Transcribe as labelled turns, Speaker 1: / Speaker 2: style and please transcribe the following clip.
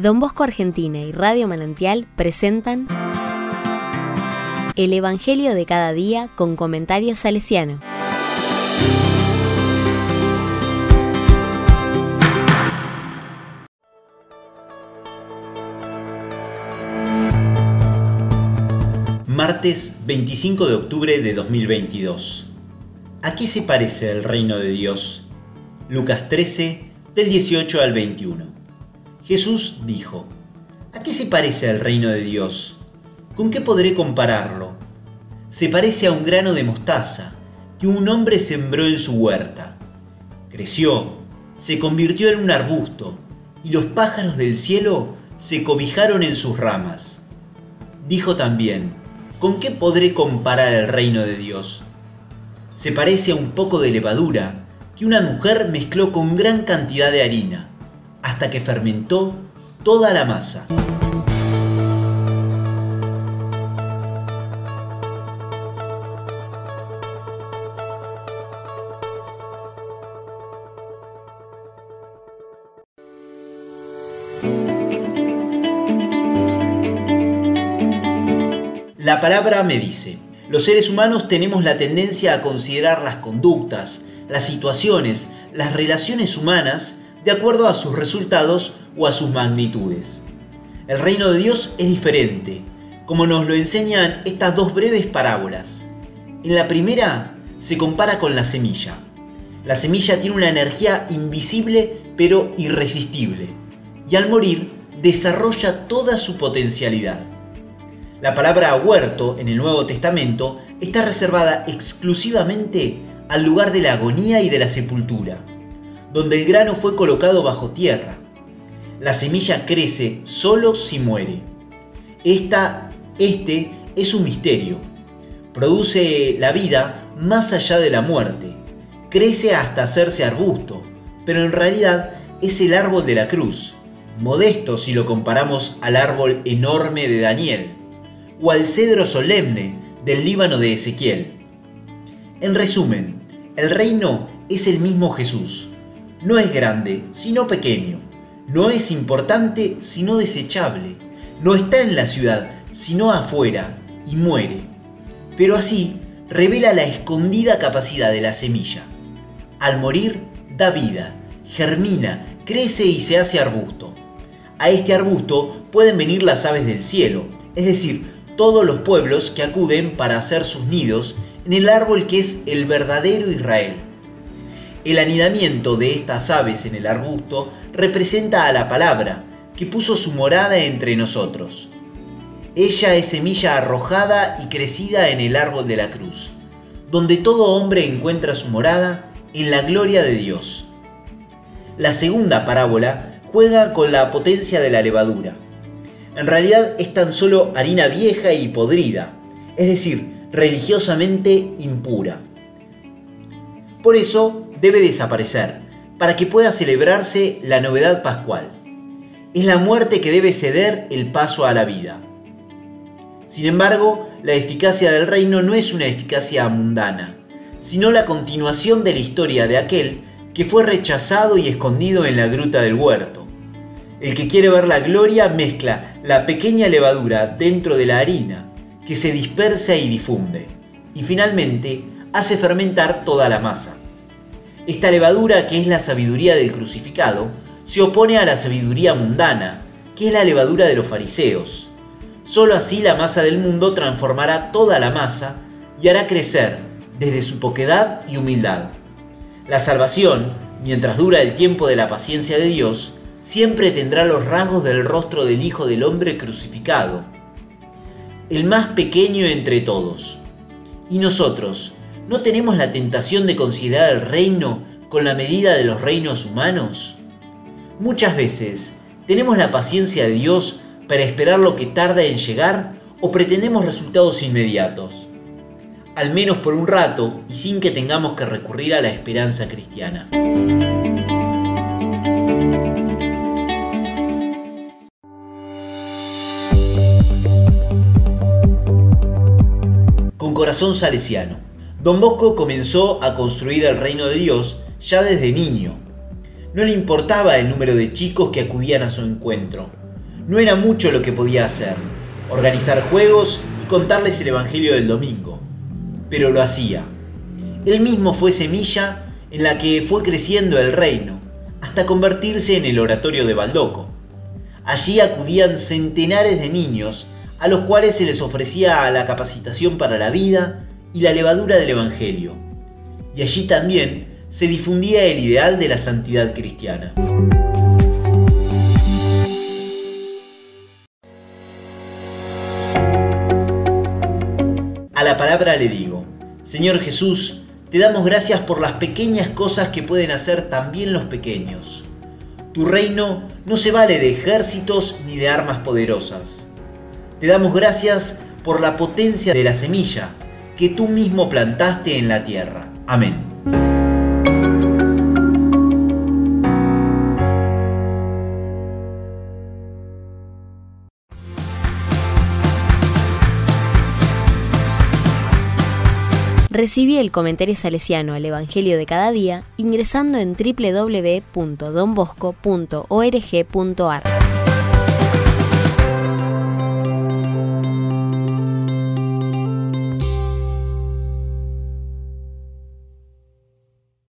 Speaker 1: Don Bosco Argentina y Radio Manantial presentan El Evangelio de cada día con comentarios salesiano.
Speaker 2: Martes 25 de octubre de 2022. ¿A qué se parece el reino de Dios? Lucas 13, del 18 al 21. Jesús dijo, ¿A qué se parece el reino de Dios? ¿Con qué podré compararlo? Se parece a un grano de mostaza que un hombre sembró en su huerta. Creció, se convirtió en un arbusto y los pájaros del cielo se cobijaron en sus ramas. Dijo también, ¿con qué podré comparar el reino de Dios? Se parece a un poco de levadura que una mujer mezcló con gran cantidad de harina hasta que fermentó toda la masa. La palabra me dice, los seres humanos tenemos la tendencia a considerar las conductas, las situaciones, las relaciones humanas de acuerdo a sus resultados o a sus magnitudes. El reino de Dios es diferente, como nos lo enseñan estas dos breves parábolas. En la primera se compara con la semilla. La semilla tiene una energía invisible pero irresistible y al morir desarrolla toda su potencialidad. La palabra huerto en el Nuevo Testamento está reservada exclusivamente al lugar de la agonía y de la sepultura donde el grano fue colocado bajo tierra. La semilla crece solo si muere. Esta, este es un misterio. Produce la vida más allá de la muerte. Crece hasta hacerse arbusto, pero en realidad es el árbol de la cruz, modesto si lo comparamos al árbol enorme de Daniel, o al cedro solemne del Líbano de Ezequiel. En resumen, el reino es el mismo Jesús no es grande, sino pequeño. No es importante, sino desechable. No está en la ciudad, sino afuera, y muere. Pero así revela la escondida capacidad de la semilla. Al morir, da vida, germina, crece y se hace arbusto. A este arbusto pueden venir las aves del cielo, es decir, todos los pueblos que acuden para hacer sus nidos en el árbol que es el verdadero Israel el anidamiento de estas aves en el arbusto representa a la palabra, que puso su morada entre nosotros. Ella es semilla arrojada y crecida en el árbol de la cruz, donde todo hombre encuentra su morada en la gloria de Dios. La segunda parábola juega con la potencia de la levadura. En realidad es tan solo harina vieja y podrida, es decir, religiosamente impura. Por eso debe desaparecer, para que pueda celebrarse la novedad pascual. Es la muerte que debe ceder el paso a la vida. Sin embargo, la eficacia del reino no es una eficacia mundana, sino la continuación de la historia de aquel que fue rechazado y escondido en la gruta del huerto. El que quiere ver la gloria mezcla la pequeña levadura dentro de la harina, que se dispersa y difunde, y finalmente hace fermentar toda la masa. Esta levadura, que es la sabiduría del crucificado, se opone a la sabiduría mundana, que es la levadura de los fariseos. Solo así la masa del mundo transformará toda la masa y hará crecer desde su poquedad y humildad. La salvación, mientras dura el tiempo de la paciencia de Dios, siempre tendrá los rasgos del rostro del Hijo del Hombre crucificado, el más pequeño entre todos. Y nosotros, ¿No tenemos la tentación de considerar el reino con la medida de los reinos humanos? Muchas veces tenemos la paciencia de Dios para esperar lo que tarda en llegar o pretendemos resultados inmediatos, al menos por un rato y sin que tengamos que recurrir a la esperanza cristiana. Con corazón salesiano. Don Bosco comenzó a construir el reino de Dios ya desde niño. No le importaba el número de chicos que acudían a su encuentro. No era mucho lo que podía hacer, organizar juegos y contarles el Evangelio del domingo, pero lo hacía. Él mismo fue semilla en la que fue creciendo el reino, hasta convertirse en el oratorio de Baldoco. Allí acudían centenares de niños a los cuales se les ofrecía la capacitación para la vida y la levadura del Evangelio. Y allí también se difundía el ideal de la santidad cristiana. A la palabra le digo, Señor Jesús, te damos gracias por las pequeñas cosas que pueden hacer también los pequeños. Tu reino no se vale de ejércitos ni de armas poderosas. Te damos gracias por la potencia de la semilla que tú mismo plantaste en la tierra. Amén.
Speaker 1: Recibí el comentario salesiano al Evangelio de cada día ingresando en www.donbosco.org.ar.